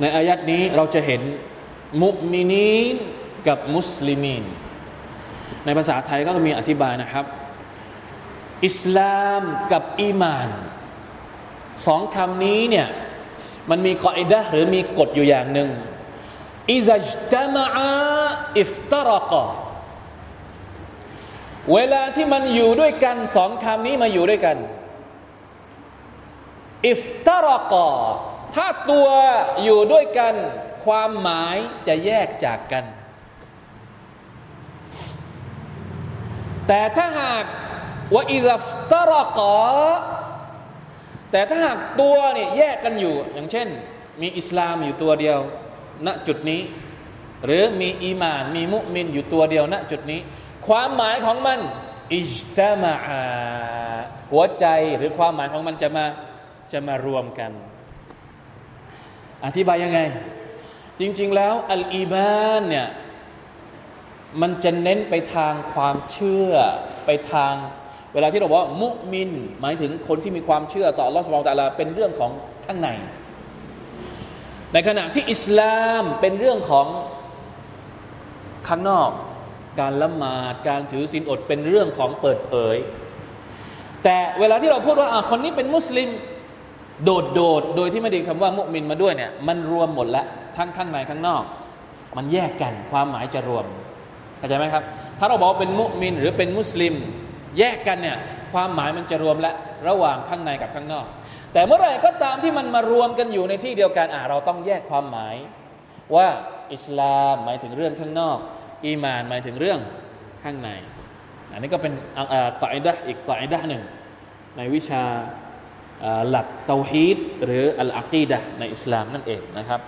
ในอายัดนี้เราจะเห็นมุมินีนกับมุสลิมีน ในภาษาไทยก็มีอธิบายนะครับ อิสลามกับอีมานสองคำนี้เนี่ยมันมีกออิดะหรือมีกฎอยู่อย่างหนึ่งอิซัจตมะอิฟตรกะเวลาที่มันอยู่ด้วยกันสองคำนี้มาอยู่ด้วยกัน อิฟตรกะ ถ้าตัวอยู่ด้วยกันความหมายจะแยกจากกัน แต่ถ้าหากว่าอิซัฟตรกะแต่ถ้าหากตัวเนี่ยแยกกันอยู่ อย่างเช่น มีอิสลามอยู่ตัวเดียว ณจุดนี้ หรือมีอีมาน มีมุมินอยู่ตัวเดียว ณจุดนี้ ความหมายของมันอิจตามาหัวใจหรือความหมายของมันจะมาจะมารวมกัน อธิบายยังไง จริง ๆ แล้วอัลอีมานเนี่ยมันจะเน้นไปทางความเชื่อไปทาง เวลาที่เราบอกว่ามุมิน หมายถึงคนที่มีความเชื่อต่ออัลอสุบไบร์ตะลาเป็นเรื่องของข้างใน ในขณะที่อิสลามเป็นเรื่องของข้างนอก การละหมาดการถือศีลอดเป็นเรื่องของเปิดเผย แต่เวลาที่เราพูดว่าคนนี้เป็นมุสลิม โดดโดดโดยที่ไม่ได้คำว่ามุมินมาด้วยเนี่ยมันรวมหมดแล้วทั้งข้างในข้างนอก มันแยกกันความหมายจะรวมเข้าใจไหมครับ ถ้าเราบอกเป็นมุมินหรือเป็นมุสลิม แยกกันเนี่ยความหมายมันจะรวมและระหว่างข้างในกับข้างนอก แต่เมื่อไหร่ก็ตามที่มันมารวมกันอยู่ในที่เดียวกันอะเราต้องแยกความหมาย ว่าอิสลามหมายถึงเรื่องข้างนอก อีมานหมายถึงเรื่องข้างใน อันนี้ก็เป็นต่ออิดะอีกต่ออิดะหนึ่งในวิชา หลักเตาฮีดหรืออัลอากีดะในอิสลามนั่นเองนะครับ